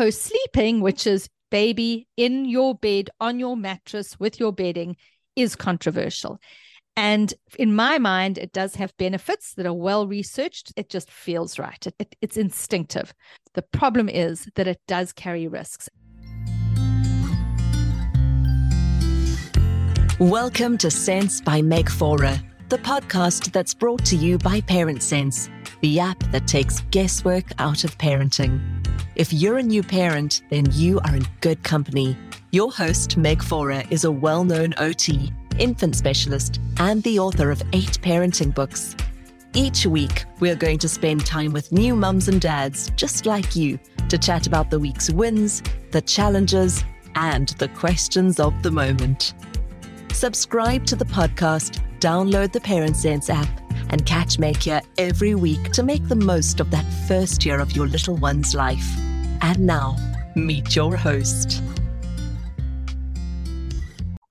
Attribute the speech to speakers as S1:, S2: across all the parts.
S1: Co sleeping, which is baby in your bed, on your mattress with your bedding, is controversial. And in my mind, it does have benefits that are well researched. It just feels right. It, it, it's instinctive. The problem is that it does carry risks.
S2: Welcome to Sense by Meg Faure, the podcast that's brought to you by Parent Sense, the app that takes guesswork out of parenting. If you're a new parent, then you are in good company. Your host, Meg Faure, is a well known OT, infant specialist, and the author of eight parenting books. Each week, we're going to spend time with new mums and dads just like you to chat about the week's wins, the challenges, and the questions of the moment. Subscribe to the podcast, download the Parent Sense app, and catch here every week to make the most of that first year of your little one's life. And now, meet your host.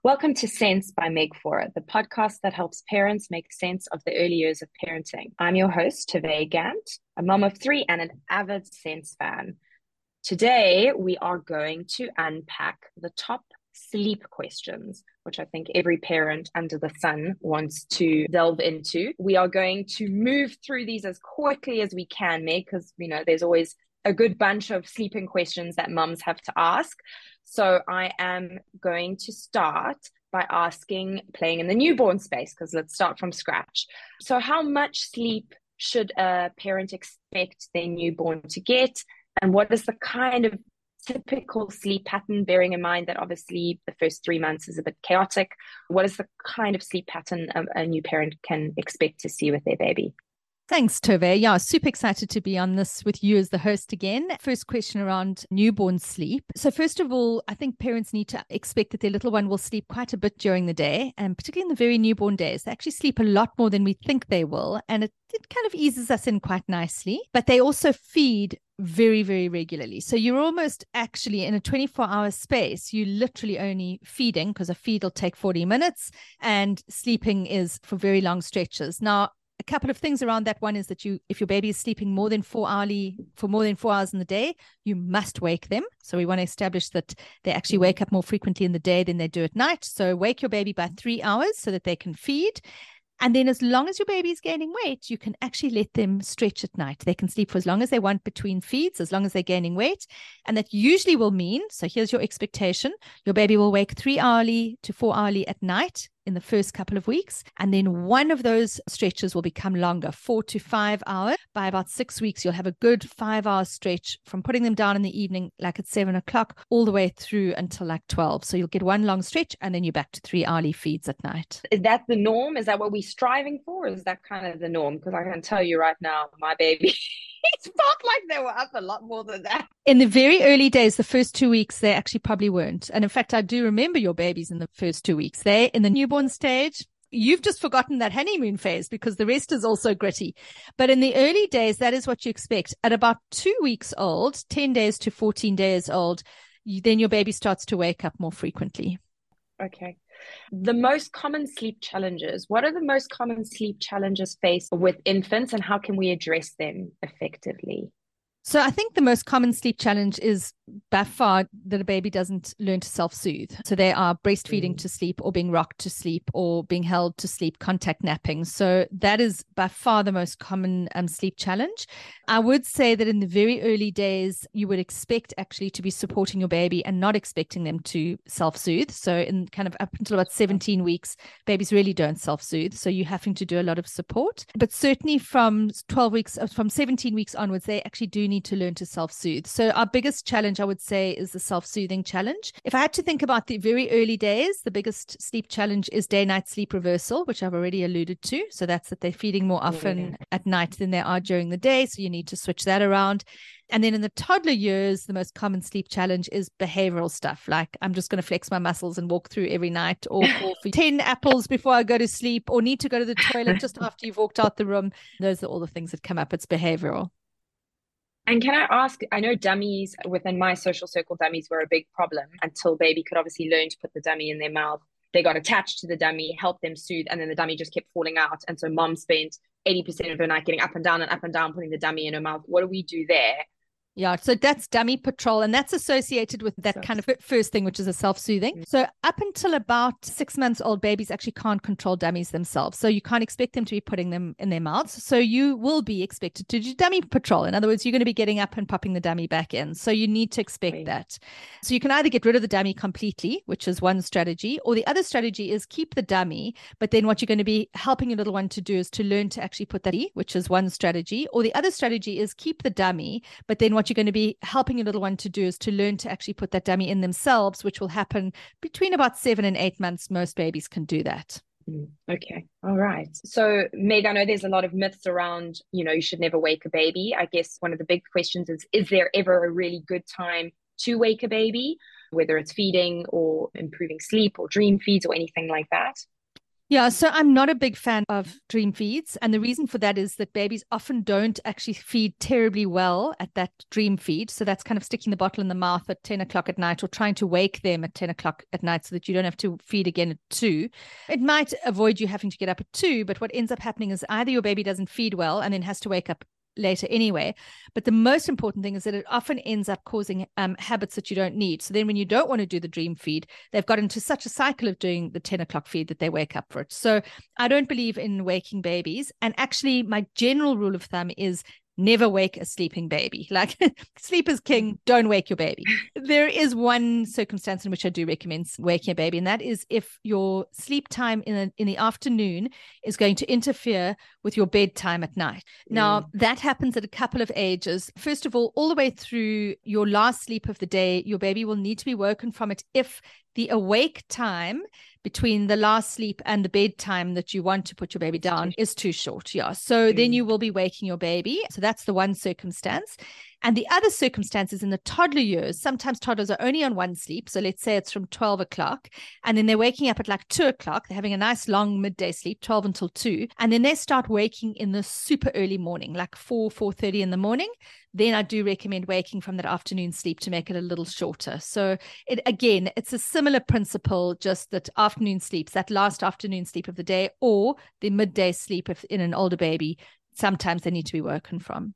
S3: Welcome to Sense by Meg Faure, the podcast that helps parents make sense of the early years of parenting. I'm your host, Tove Gant, a mom of three and an avid Sense fan. Today, we are going to unpack the top sleep questions, which I think every parent under the sun wants to delve into. We are going to move through these as quickly as we can, Meg, because you know there's always a good bunch of sleeping questions that mums have to ask. So I am going to start by asking playing in the newborn space because let's start from scratch. So how much sleep should a parent expect their newborn to get? And what is the kind of typical sleep pattern, bearing in mind that obviously the first three months is a bit chaotic? What is the kind of sleep pattern a, a new parent can expect to see with their baby?
S1: Thanks, Tove. Yeah, super excited to be on this with you as the host again. First question around newborn sleep. So, first of all, I think parents need to expect that their little one will sleep quite a bit during the day, and particularly in the very newborn days. They actually sleep a lot more than we think they will, and it, it kind of eases us in quite nicely. But they also feed very, very regularly. So you're almost actually in a 24 hour space, you literally only feeding because a feed will take 40 minutes and sleeping is for very long stretches. Now, couple of things around that. One is that you if your baby is sleeping more than four hourly for more than four hours in the day you must wake them. So we want to establish that they actually mm-hmm. wake up more frequently in the day than they do at night. So wake your baby by three hours so that they can feed. And then, as long as your baby is gaining weight, you can actually let them stretch at night. They can sleep for as long as they want between feeds, as long as they're gaining weight. And that usually will mean so here's your expectation your baby will wake three hourly to four hourly at night in the first couple of weeks. And then one of those stretches will become longer, four to five hours. By about six weeks, you'll have a good five hour stretch from putting them down in the evening, like at seven o'clock, all the way through until like 12. So you'll get one long stretch and then you're back to three hourly feeds at night.
S3: Is that the norm? Is that what we're striving for? Is that kind of the norm? Because I can tell you right now, my baby. it felt like they were up a lot more than that.
S1: In the very early days, the first two weeks, they actually probably weren't. And in fact, I do remember your babies in the first two weeks. They in the newborn stage. You've just forgotten that honeymoon phase because the rest is also gritty. But in the early days, that is what you expect. At about two weeks old, 10 days to 14 days old, you, then your baby starts to wake up more frequently.
S3: Okay. The most common sleep challenges. What are the most common sleep challenges faced with infants and how can we address them effectively?
S1: So I think the most common sleep challenge is by far that a baby doesn't learn to self-soothe. So they are breastfeeding mm. to sleep or being rocked to sleep or being held to sleep, contact napping. So that is by far the most common um, sleep challenge. I would say that in the very early days, you would expect actually to be supporting your baby and not expecting them to self-soothe. So in kind of up until about 17 weeks, babies really don't self-soothe. So you're having to do a lot of support. But certainly from 12 weeks, uh, from 17 weeks onwards, they actually do need to learn to self-soothe. So our biggest challenge I would say is the self soothing challenge. If I had to think about the very early days, the biggest sleep challenge is day night sleep reversal, which I've already alluded to. So that's that they're feeding more often at night than they are during the day. So you need to switch that around. And then in the toddler years, the most common sleep challenge is behavioral stuff like I'm just going to flex my muscles and walk through every night, or, or 10 apples before I go to sleep, or need to go to the toilet just after you've walked out the room. Those are all the things that come up. It's behavioral.
S3: And can I ask? I know dummies within my social circle, dummies were a big problem until baby could obviously learn to put the dummy in their mouth. They got attached to the dummy, helped them soothe, and then the dummy just kept falling out. And so mom spent 80% of her night getting up and down and up and down, putting the dummy in her mouth. What do we do there?
S1: Yeah, so that's dummy patrol, and that's associated with that kind of first thing, which is a self soothing. Mm-hmm. So, up until about six months old, babies actually can't control dummies themselves. So, you can't expect them to be putting them in their mouths. So, you will be expected to do dummy patrol. In other words, you're going to be getting up and popping the dummy back in. So, you need to expect right. that. So, you can either get rid of the dummy completely, which is one strategy, or the other strategy is keep the dummy, but then what you're going to be helping your little one to do is to learn to actually put that, which is one strategy, or the other strategy is keep the dummy, but then what you're going to be helping your little one to do is to learn to actually put that dummy in themselves, which will happen between about seven and eight months. Most babies can do that.
S3: Mm, okay. All right. So, Meg, I know there's a lot of myths around, you know, you should never wake a baby. I guess one of the big questions is Is there ever a really good time to wake a baby, whether it's feeding or improving sleep or dream feeds or anything like that?
S1: Yeah, so I'm not a big fan of dream feeds. And the reason for that is that babies often don't actually feed terribly well at that dream feed. So that's kind of sticking the bottle in the mouth at 10 o'clock at night or trying to wake them at 10 o'clock at night so that you don't have to feed again at two. It might avoid you having to get up at two, but what ends up happening is either your baby doesn't feed well and then has to wake up later anyway. But the most important thing is that it often ends up causing um, habits that you don't need. So then when you don't want to do the dream feed, they've got into such a cycle of doing the 10 o'clock feed that they wake up for it. So I don't believe in waking babies. And actually, my general rule of thumb is never wake a sleeping baby. Like sleep is king, don't wake your baby. There is one circumstance in which I do recommend waking a baby, and that is if your sleep time in, a, in the afternoon is going to interfere with your bedtime at night. Mm. Now, that happens at a couple of ages. First of all, all the way through your last sleep of the day, your baby will need to be woken from it if the awake time between the last sleep and the bedtime that you want to put your baby down is too short. Yeah. So mm. then you will be waking your baby. So that's the one circumstance. And the other circumstances in the toddler years, sometimes toddlers are only on one sleep. So let's say it's from 12 o'clock, and then they're waking up at like two o'clock. They're having a nice long midday sleep, 12 until two. And then they start waking in the super early morning, like 4, 4:30 in the morning. Then I do recommend waking from that afternoon sleep to make it a little shorter. So it again, it's a similar principle, just that afternoon sleeps, that last afternoon sleep of the day, or the midday sleep if in an older baby, sometimes they need to be woken from.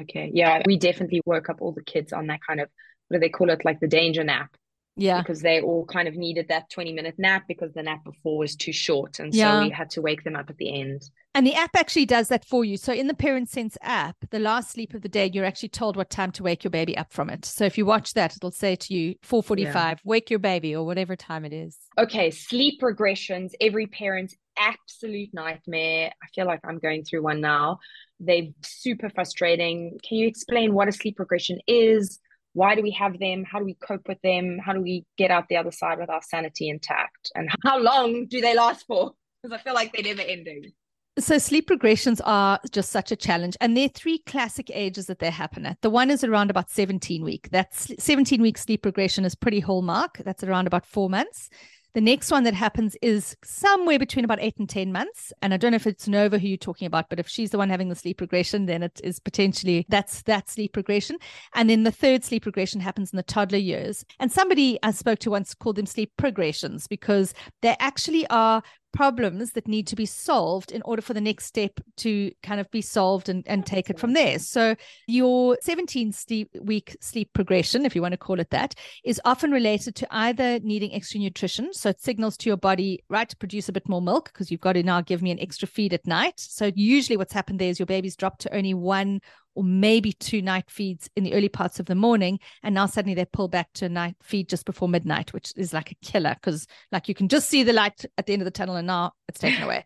S3: Okay. Yeah. We definitely woke up all the kids on that kind of, what do they call it? Like the danger nap.
S1: Yeah.
S3: Because they all kind of needed that 20 minute nap because the nap before was too short. And yeah. so we had to wake them up at the end.
S1: And the app actually does that for you. So in the Parent Sense app, the last sleep of the day, you're actually told what time to wake your baby up from it. So if you watch that, it'll say to you 4:45, yeah. wake your baby or whatever time it is.
S3: Okay, sleep regressions, every parent's absolute nightmare. I feel like I'm going through one now. They're super frustrating. Can you explain what a sleep regression is? Why do we have them? How do we cope with them? How do we get out the other side with our sanity intact? And how long do they last for? Because I feel like they're never ending.
S1: So sleep regressions are just such a challenge. And there are three classic ages that they happen at. The one is around about 17 week. That's 17 week sleep regression is pretty hallmark. That's around about four months. The next one that happens is somewhere between about eight and 10 months. And I don't know if it's Nova who you're talking about, but if she's the one having the sleep regression, then it is potentially that's that sleep regression. And then the third sleep regression happens in the toddler years. And somebody I spoke to once called them sleep progressions because they actually are problems that need to be solved in order for the next step to kind of be solved and, and take it from there. So, your 17 sleep, week sleep progression, if you want to call it that, is often related to either needing extra nutrition. So, it signals to your body, right, to produce a bit more milk because you've got to now give me an extra feed at night. So, usually what's happened there is your baby's dropped to only one or maybe two night feeds in the early parts of the morning. And now suddenly they pull back to a night feed just before midnight, which is like a killer because like you can just see the light at the end of the tunnel and now it's taken away.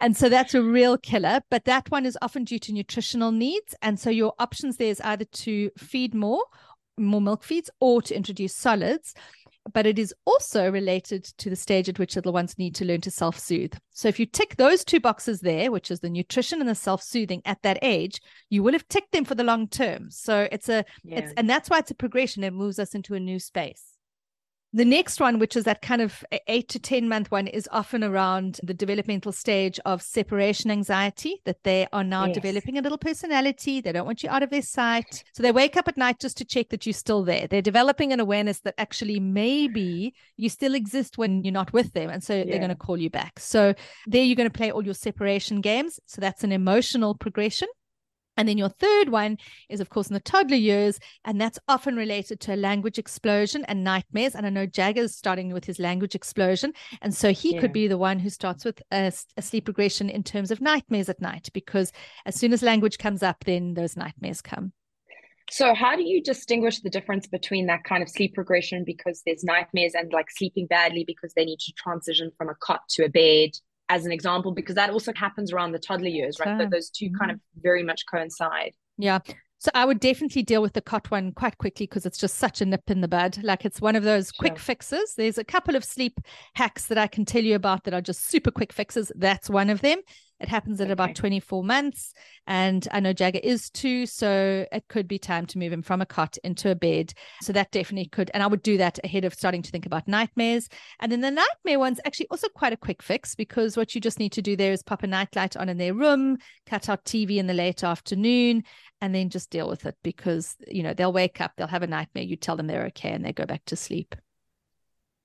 S1: And so that's a real killer, but that one is often due to nutritional needs. And so your options there is either to feed more, more milk feeds, or to introduce solids but it is also related to the stage at which little ones need to learn to self soothe. So, if you tick those two boxes there, which is the nutrition and the self soothing at that age, you will have ticked them for the long term. So, it's a, yeah. it's, and that's why it's a progression. It moves us into a new space. The next one, which is that kind of eight to 10 month one, is often around the developmental stage of separation anxiety, that they are now yes. developing a little personality. They don't want you out of their sight. So they wake up at night just to check that you're still there. They're developing an awareness that actually maybe you still exist when you're not with them. And so yeah. they're going to call you back. So there you're going to play all your separation games. So that's an emotional progression. And then your third one is, of course, in the toddler years, and that's often related to a language explosion and nightmares. And I know Jagger's starting with his language explosion. And so he yeah. could be the one who starts with a, a, sleep regression in terms of nightmares at night, because as soon as language comes up, then those nightmares come.
S3: So, how do you distinguish the difference between that kind of sleep regression because there's nightmares and like sleeping badly because they need to transition from a cot to a bed? As an example, because that also happens around the toddler years, right? So those 2 mm-hmm. kind of very much coincide.
S1: Yeah. So I would definitely deal with the cot one quite quickly because it's just such a nip in the bud. Like it's one of those quick fixes. There's a couple of sleep hacks that I can tell you about that are just super quick fixes. That's one of them. It happens at okay. about 24 months. And I know Jagger is too. So it could be time to move him from a cot into a bed. So that definitely could. And I would do that ahead of starting to think about nightmares. And then the nightmare one's actually also quite a quick fix because what you just need to do there is pop a nightlight on in their room, cut out TV in the late afternoon, and then just deal with it because, you know, they'll wake up, they'll have a nightmare. You tell them they're okay and they go back to sleep.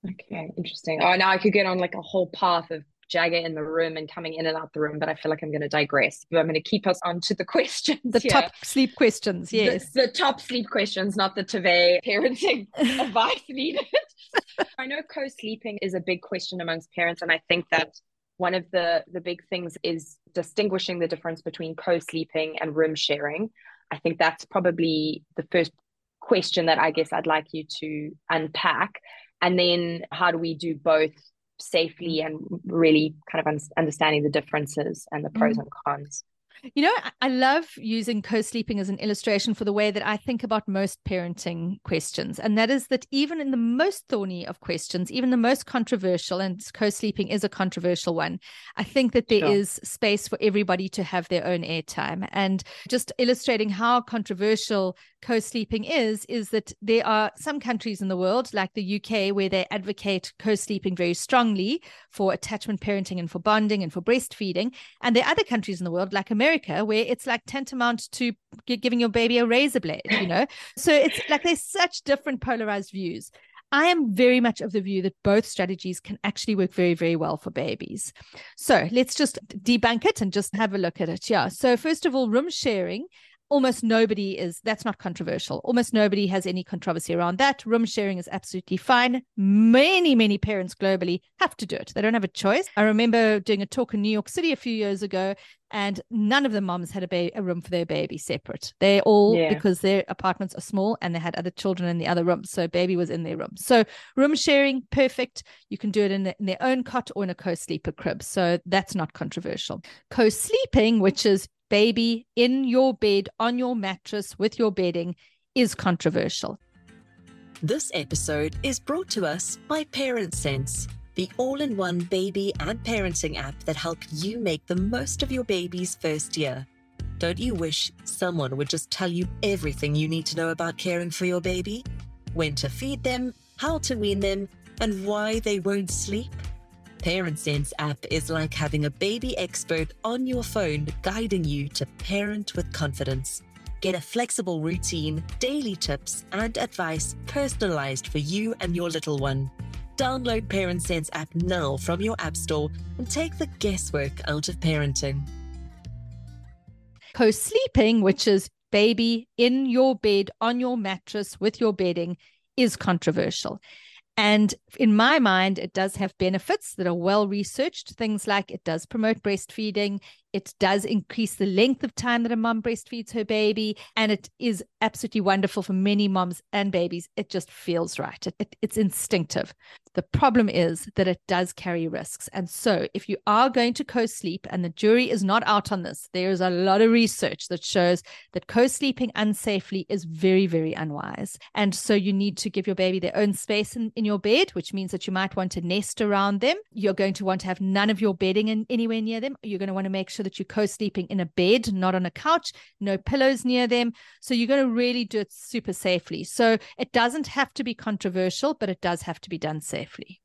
S3: Okay, interesting. Oh, now I could get on like a whole path of Jagger in the room and coming in and out the room, but I feel like I'm going to digress. I'm going to keep us on to the questions.
S1: The here. top sleep questions, yes.
S3: The, the, top sleep questions, not the Tove parenting advice needed. I know co sleeping is a big question amongst parents, and I think that one of the the big things is distinguishing the difference between co sleeping and room sharing. I think that's probably the first question that I guess I'd like you to unpack. And then how do we do both safely and really kind of understanding the differences and the pros mm. and cons.
S1: You know, I love using co sleeping as an illustration for the way that I think about most parenting questions. And that is that even in the most thorny of questions, even the most controversial, and co sleeping is a controversial one, I think that there sure. is space for everybody to have their own airtime. And just illustrating how controversial co sleeping is, is that there are some countries in the world, like the UK, where they advocate co sleeping very strongly for attachment parenting and for bonding and for breastfeeding. And there are other countries in the world, like America America where it's like tantamount to giving your baby a razor blade, you know? so it's like there's such different polarized views. I am very much of the view that both strategies can actually work very, very well for babies. So let's just debunk it and just have a look at it. Yeah. So, first of all, room sharing almost nobody is that's not controversial. Almost nobody has any controversy around that. Room sharing is absolutely fine. Many many parents globally have to do it. They don't have a choice. I remember doing a talk in new york city a few years ago and none of the moms had a, ba- a room for their baby separate. They all yeah. because their apartments are small and they had other children in the other rooms so baby was in their room. So room sharing perfect. You can do it in, the, in their own cot or in a co-sleeper crib. So that's not controversial. Co-sleeping which is baby in your bed, on your mattress, with your bedding is controversial.
S2: This episode is brought to us by Parent Sense, the all in one baby and parenting app that helps you make the most of your baby's first year. Don't you wish someone would just tell you everything you need to know about caring for your baby? When to feed them, how to wean them, and why they won't sleep? ParentSense app is like having a baby expert on your phone guiding you to parent with confidence. Get a flexible routine, daily tips, and advice personalized for you and your little one. Download ParentSense app now from your app store and take the guesswork out of parenting.
S1: Co sleeping, which is baby in your bed, on your mattress with your bedding, is controversial. And in my mind, it does have benefits that are well researched. Things like it does promote breastfeeding, it does increase the length of time that a mom breastfeeds her baby, and it is absolutely wonderful for many moms and babies. It just feels right, it, it, it's instinctive. The problem is that it does carry risks. And so, if you are going to co sleep, and the jury is not out on this, there is a lot of research that shows that co sleeping unsafely is very, very unwise. And so, you need to give your baby their own space in, in your bed, which means that you might want to nest around them. You're going to want to have none of your bedding in, anywhere near them. You're going to want to make sure that you're co sleeping in a bed, not on a couch, no pillows near them. So, you're going to really do it super safely. So, it doesn't have to be controversial, but it does have to be done safely safely.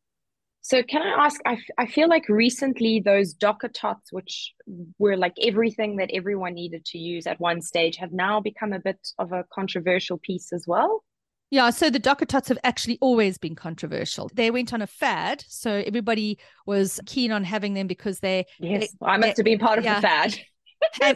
S3: So can I ask? I, I feel like recently those DockATots, which were like everything that everyone needed to use at one stage, have now become a bit of a controversial piece as well.
S1: Yeah, so the Docker tots have actually always been controversial. They went on a fad, so everybody was keen on having them because they.
S3: Yes, they, I must they, have been part of yeah. the fad.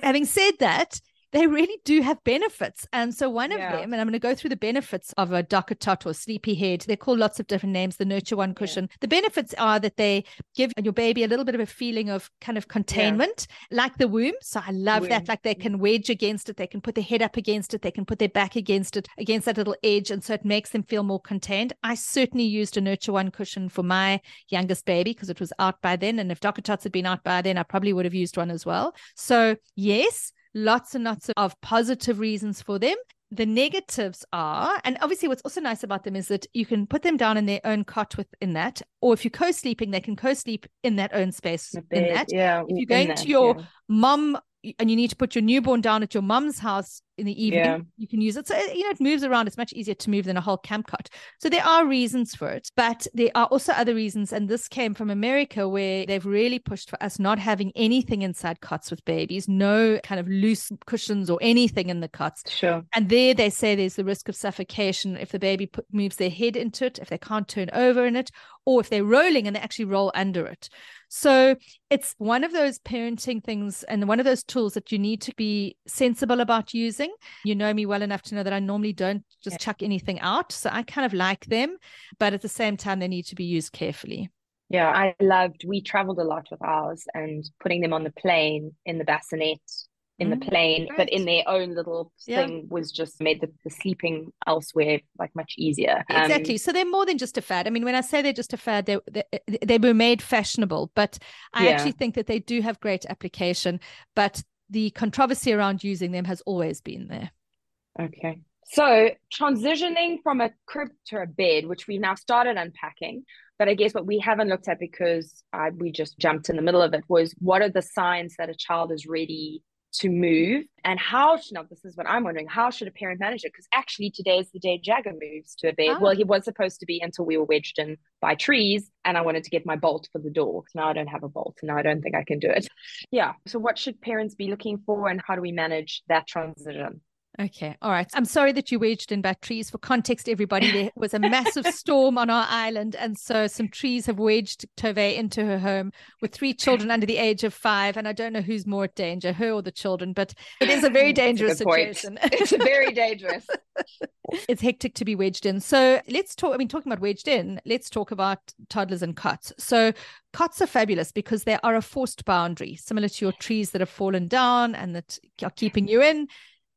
S1: having said that, they really do have benefits. And so one
S3: Yeah.
S1: of them, and I'm going to go through the benefits of a DockATot or sleepy head. They're called lots of different names, the Nurture One cushion. The benefits are that they give your baby a little bit of a feeling of kind of containment, like the womb. So I love that. Like they can wedge against it, they can put their head up against it, they can put their back against it, against that little edge. And so it makes them feel more contained. I certainly used a Nurture One cushion for my youngest baby because it was out by then. And if DockATots had been out by then, I probably would have used one as well. So, yes, lots and lots of positive reasons for them. The negatives are, and obviously, what's also nice about them is that you can put them down in their own cot within that, or if you're co sleeping, they can co sleep in that own space
S3: The
S1: in that.
S3: yeah.
S1: If you're going
S3: that,
S1: to your
S3: yeah.
S1: mum and you need to put your newborn down at your mum's house in the evening,
S3: Yeah.
S1: you can use it. So, you know, it moves around. It's much easier to move than a whole camp cot. So there are reasons for it, but there are also other reasons. And this came from America where they've really pushed for us not having anything inside cots with babies, no kind of loose cushions or anything in the cots.
S3: Sure.
S1: And there they say there's the risk of suffocation if the baby put, moves their head into it, if they can't turn over in it, or if they're rolling and they actually roll under it. So it's one of those parenting things and one of those tools that you need to be sensible about using. You know me well enough to know that I normally don't just
S3: Yeah.
S1: chuck anything out. So I kind of like them, but at the same time, they need to be used carefully.
S3: Yeah, I loved. We traveled a lot with ours and putting them on the plane in the bassinet in the
S1: Mm,
S3: plane, but in their own little
S1: Yeah.
S3: thing was just made the, the sleeping elsewhere like much easier. Um,
S1: Exactly. So they're more than just a fad. I mean, when I say they're just a fad, they they, they were made fashionable, but I
S3: Yeah.
S1: actually think that they do have great application. But the controversy around using them has always been there.
S3: Okay. So transitioning from a crib to a bed, which we've now started unpacking, but I guess what we haven't looked at because I, we just jumped in the middle of it was what are the signs that a child is ready to move and how should now this is what I'm wondering how should a parent manage it? Because actually today is the day Jagger moves to a bed.
S1: Ah.
S3: well he was supposed to be until we were wedged in by trees and I wanted to get my bolt for the door. Now I don't have a bolt. Now I don't think I can do it. Yeah. So what should parents be looking for and how do we manage that transition
S1: Okay. All right. I'm sorry that you wedged in by trees. For context, everybody, there was a massive storm on our island. And so some trees have wedged Tove into her home with three children under the age of five. And I don't know who's more at danger, her or the children, but it is a very
S3: a
S1: dangerous
S3: point.
S1: situation.
S3: it's very dangerous
S1: it's hectic to be wedged in. So let's talk. I mean, talking about wedged in, let's talk about toddlers and cots. So cots are fabulous because they are a forced boundary, similar to your trees that have fallen down and that are keeping you in.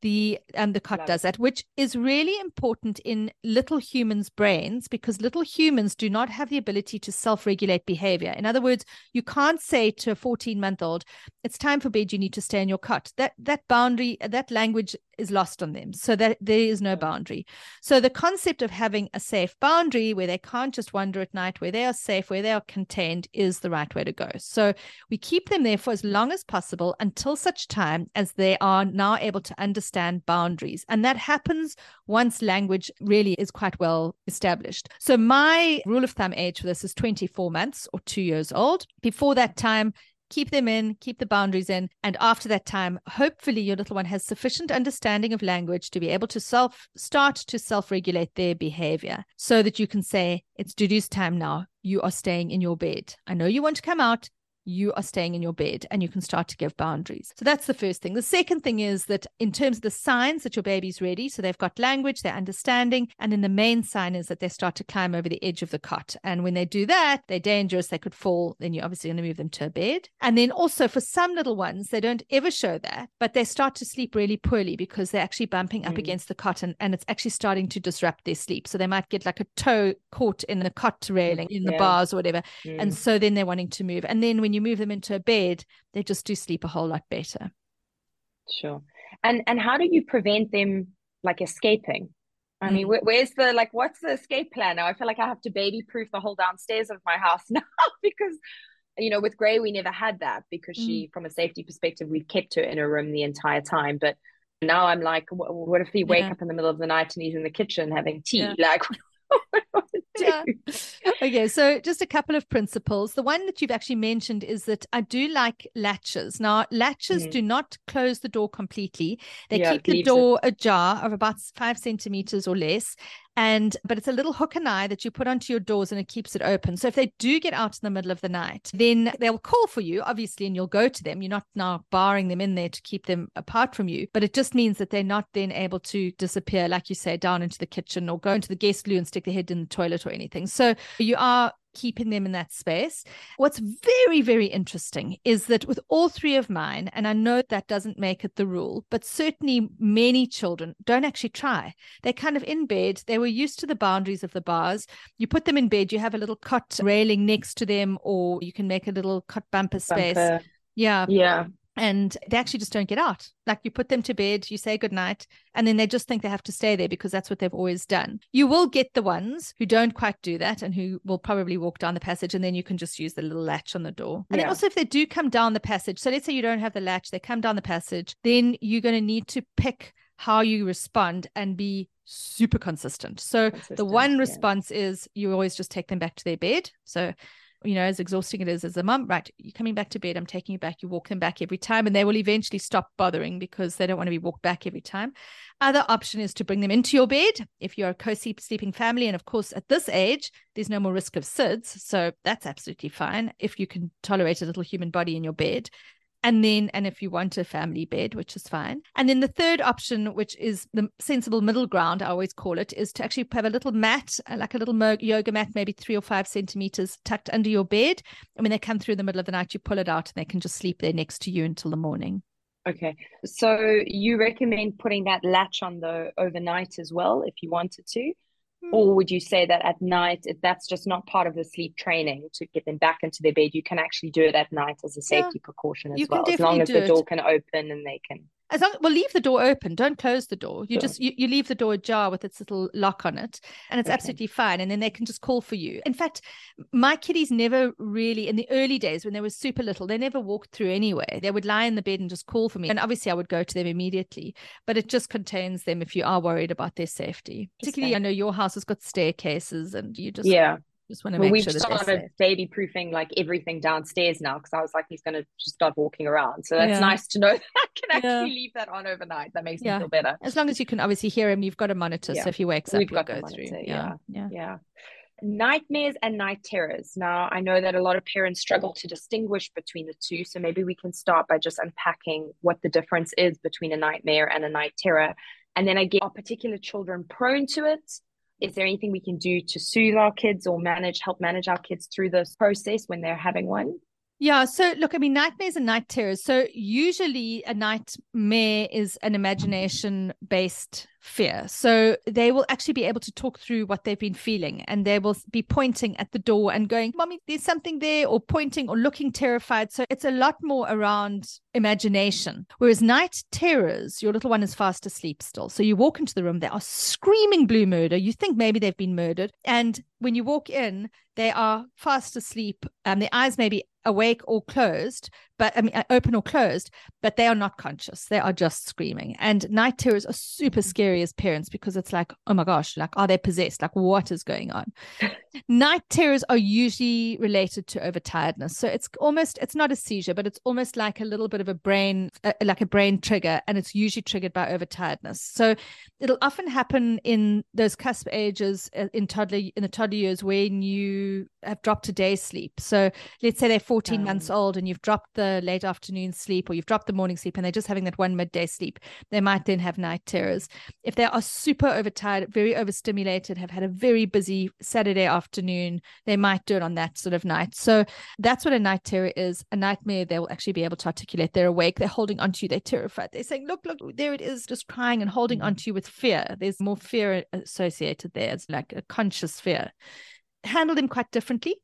S1: The and the cot does that, which is really important in little humans' brains because little humans do not have the ability to self-regulate behavior. In other words, you can't say to a 14-month-old, "It's time for bed. You need to stay in your cot." That that boundary, that language is lost on them. So that there is no boundary. So the concept of having a safe boundary where they can't just wander at night, where they are safe, where they are contained is the right way to go. So we keep them there for as long as possible until such time as they are now able to understand boundaries. And that happens once language really is quite well established. So my rule of thumb age for this is 24 months or 2 years old. Before that time keep them in, keep the boundaries in. And after that time, hopefully your little one has sufficient understanding of language to be able to self start to self regulate their behavior so that you can say, it's Dudu's time now. You are staying in your bed. I know you want to come out. You are staying in your bed and you can start to give boundaries. So that's the first thing. The second thing is that in terms of the signs that your baby's ready, so they've got language, they're understanding, and then the main sign is that they start to climb over the edge of the cot. And when they do that, they're dangerous, they could fall, then you're obviously going to move them to a bed. And then also for some little ones, they don't ever show that, but they start to sleep really poorly because they're actually bumping up
S3: Mm.
S1: against the cot and, and it's actually starting to disrupt their sleep. So they might get like a toe caught in the cot railing, in the bars or whatever.
S3: Mm.
S1: And so then they're wanting to move. And then when you move them into a bed, they just do sleep a whole lot better.
S3: Sure. And and how do you prevent them like escaping? I mean,
S1: Mm.
S3: where's the like what's the escape plan now? I feel like I have to baby proof the whole downstairs of my house now because you know, with Gray we never had that because she from a safety perspective we've kept her in a room the entire time, but now I'm like what, what if he wake
S1: Yeah.
S3: up in the middle of the night and he's in the kitchen having tea?
S1: Yeah.
S3: Like what do I do?
S1: Yeah. okay, so just a couple of principles. The one that you've actually mentioned is that I do like latches. Now, latches
S3: Mhm.
S1: do not close the door completely. They
S3: Yeah,
S1: keep the
S3: leaves it.
S1: door ajar of about five centimeters or less. And but it's a little hook and eye that you put onto your doors and it keeps it open. So if they do get out in the middle of the night, then they'll call for you, obviously, and you'll go to them. You're not now barring them in there to keep them apart from you, but it just means that they're not then able to disappear, like you say, down into the kitchen or go into the guest loo and stick their head in the toilet or anything. So you are keeping them in that space. What's very, very interesting is that with all three of mine, and I know that doesn't make it the rule, but certainly many children don't actually try. They're kind of in bed. They were used to the boundaries of the bars. You put them in bed, you have a little cot railing next to them, or you can make a little cot bumper space. Bumper. Yeah.
S3: Yeah
S1: and they actually just don't get out. Like you put them to bed, you say goodnight, and then they just think they have to stay there because that's what they've always done. You will get the ones who don't quite do that and who will probably walk down the passage, and then you can just use the little latch on the door. And yeah. then also, if they do come down the passage, so let's say you don't have the latch, they come down the passage, then you're going to need to pick how you respond and be super consistent. So consistent, the one response yeah. is you always just take them back to their bed. So you know, as exhausting it is as a mum, right, you're coming back to bed, I'm taking you back, you walk them back every time, and they will eventually stop bothering because they don't want to be walked back every time. Other option is to bring them into your bed if you're a co-sleeping family. And of course, at this age, there's no more risk of SIDS. So that's absolutely fine if you can tolerate a little human body in your bed and then and if you want a family bed which is fine. And then the third option which is the sensible middle ground i always call it is to actually have a little mat uh, like a little yoga mat maybe three or five centimeters tucked under your bed. And when they come through in the middle of the night you pull it out and they can just sleep there next to you until the morning.
S3: Okay. So you recommend putting that latch on the overnight as well if you wanted to or would you say that at night, if that's just not part of the sleep training to get them back into their bed, you can actually do it at night as a safety yeah, precaution as well, as long as the door can open and they can
S1: as long well leave the door open. Don't close the door. You sure. just you, you leave the door ajar with its little lock on it and it's okay. absolutely fine and then they can just call for you. In fact my kiddies never really in the early days when they were super little they never walked through anyway they would lie in the bed and just call for me and obviously i would go to them immediately but it just contains them if you are worried about their safety. Particularly i know your house has got staircases and you just
S3: yeah
S1: just want to well, make sure
S3: we've started baby proofing like everything downstairs now because I was like, he's going to just start walking around. So that's yeah. nice to know that I can actually yeah. leave that on overnight. That makes yeah. me feel better.
S1: As long as you can obviously hear him, you've got a monitor. So if he wakes up, we've got go through.
S3: Yeah. yeah. Yeah. Nightmares and night terrors. Now, I know that a lot of parents struggle to distinguish between the two. So maybe we can start by just unpacking what the difference is between a nightmare and a night terror. And then again, are particular children prone to it? Is there anything we can do to soothe our kids or manage help manage our kids through this process when they're having one
S1: yeah. So, look, I mean, nightmares and night terrors. So, usually a nightmare is an imagination based fear. So, they will actually be able to talk through what they've been feeling and they will be pointing at the door and going, Mommy, there's something there, or pointing or looking terrified. So, it's a lot more around imagination. Whereas night terrors, your little one is fast asleep still. So, you walk into the room, they are screaming blue murder. You think maybe they've been murdered. And when you walk in, they are fast asleep. Um, their eyes may be awake or closed, but I mean, uh, open or closed, but they are not conscious. They are just screaming. And night terrors are super scary as parents because it's like, oh my gosh, like, are they possessed? Like, what is going on? night terrors are usually related to overtiredness. So it's almost, it's not a seizure, but it's almost like a little bit of a brain, uh, like a brain trigger. And it's usually triggered by overtiredness. So it'll often happen in those cusp ages uh, in toddler, in the toddler years when you have dropped a day sleep. So let's say they're 14 um, months old and you've dropped the late afternoon sleep or you've dropped the morning sleep and they're just having that one midday sleep, they might then have night terrors. If they are super overtired, very overstimulated, have had a very busy Saturday afternoon, they might do it on that sort of night. So that's what a night terror is. A nightmare, they will actually be able to articulate. They're awake, they're holding onto you, they're terrified. They're saying, Look, look, there it is, just crying and holding mm-hmm. onto you with fear. There's more fear associated there. It's like a conscious fear. Handle them quite differently.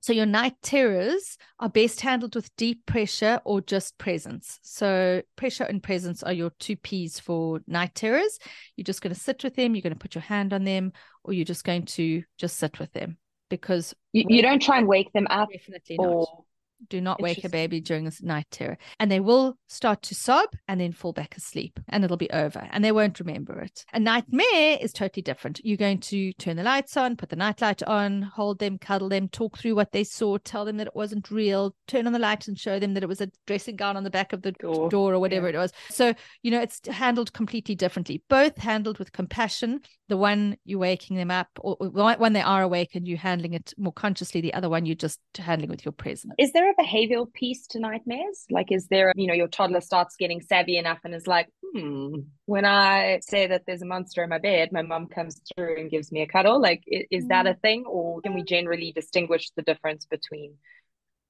S1: So your night terrors are best handled with deep pressure or just presence. So pressure and presence are your two P's for night terrors. You're just going to sit with them, you're going to put your hand on them, or you're just going to just sit with them because
S3: you, you don't try and wake them up
S1: definitely or not. Do not wake a baby during this night terror. And they will start to sob and then fall back asleep and it'll be over and they won't remember it. A nightmare is totally different. You're going to turn the lights on, put the nightlight on, hold them, cuddle them, talk through what they saw, tell them that it wasn't real, turn on the light and show them that it was a dressing gown on the back of the door, door or whatever yeah. it was. So, you know, it's handled completely differently, both handled with compassion the one you're waking them up, or when they are awake and you're handling it more consciously, the other one you're just handling with your presence.
S3: Is there a behavioral piece to nightmares? Like, is there, a, you know, your toddler starts getting savvy enough and is like, hmm, when I say that there's a monster in my bed, my mom comes through and gives me a cuddle. Like, is, that mm. a thing, or can we generally distinguish the difference between?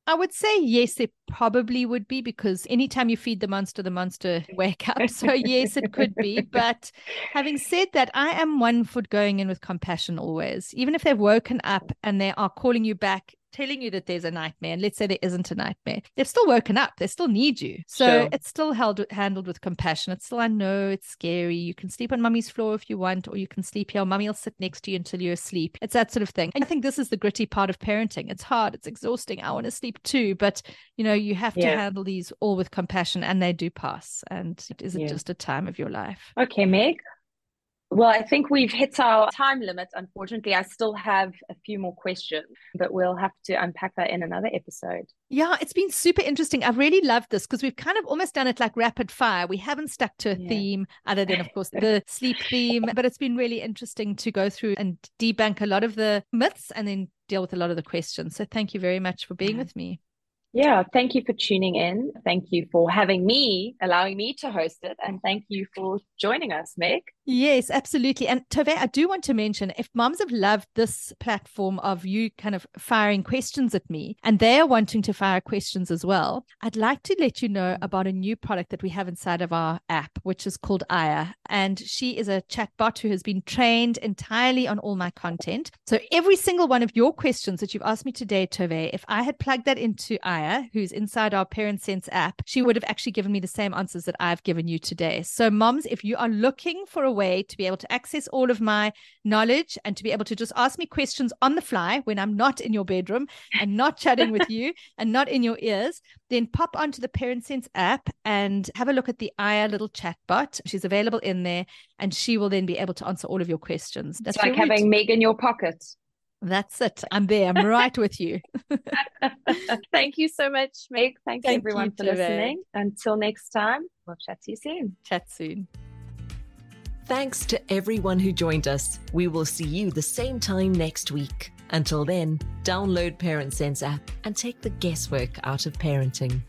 S1: I would say yes, it probably would be because anytime you feed the monster, the monster wake up. So yes, it could be. But having said that, I am one foot going in with compassion always. Even if they've woken up and they are calling you back telling you that there's a nightmare and let's say there isn't a nightmare they've still woken up they still need you. So sure. it's still held handled with compassion. It's still i know it's scary. You can sleep on mummy's floor if you want or you can sleep here. Mummy will sit next to you until you're asleep. It's that sort of thing. And i think this is the gritty part of parenting. It's hard it's exhausting. I want to sleep too but you know you have yeah. to handle these all with compassion and they do pass and it yeah. just a time of your life.
S3: Okay meg well, I think we've hit our time limit. Unfortunately, I still have a few more questions, but we'll have to unpack that in another episode.
S1: Yeah, it's been super interesting. I've really loved this because we've kind of almost done it like rapid fire. We haven't stuck to a yeah. theme other than, of course, the sleep theme, but it's been really interesting to go through and debunk a lot of the myths and then deal with a lot of the questions. So thank you very much for being yeah. with me.
S3: Yeah, thank you for tuning in. Thank you for having me, allowing me to host it. And thank you for joining us, Meg.
S1: Yes, absolutely. And Tove, I do want to mention if moms have loved this platform of you kind of firing questions at me and they're wanting to fire questions as well, I'd like to let you know about a new product that we have inside of our app, which is called Aya. And she is a chatbot who has been trained entirely on all my content. So every single one of your questions that you've asked me today, Tove, if I had plugged that into Aya, who's inside our Parent Sense app, she would have actually given me the same answers that I've given you today. So, moms, if you are looking for a way to be able to access all of my knowledge and to be able to just ask me questions on the fly when I'm not in your bedroom and not chatting with you and not in your ears, then pop onto the Parent Sense app and have a look at the Aya little chatbot. She's available in there and she will then be able to answer all of your questions.
S3: That's it's like having Meg in your pocket.
S1: That's it. I'm there. I'm right with you.
S3: Thank you so much, Meg. Thanks Thank everyone you, for listening. Until next time, we'll chat to you soon.
S1: Chat soon.
S2: Thanks to everyone who joined us. We will see you the same time next week. Until then, download Parent Sense app and take the guesswork out of parenting.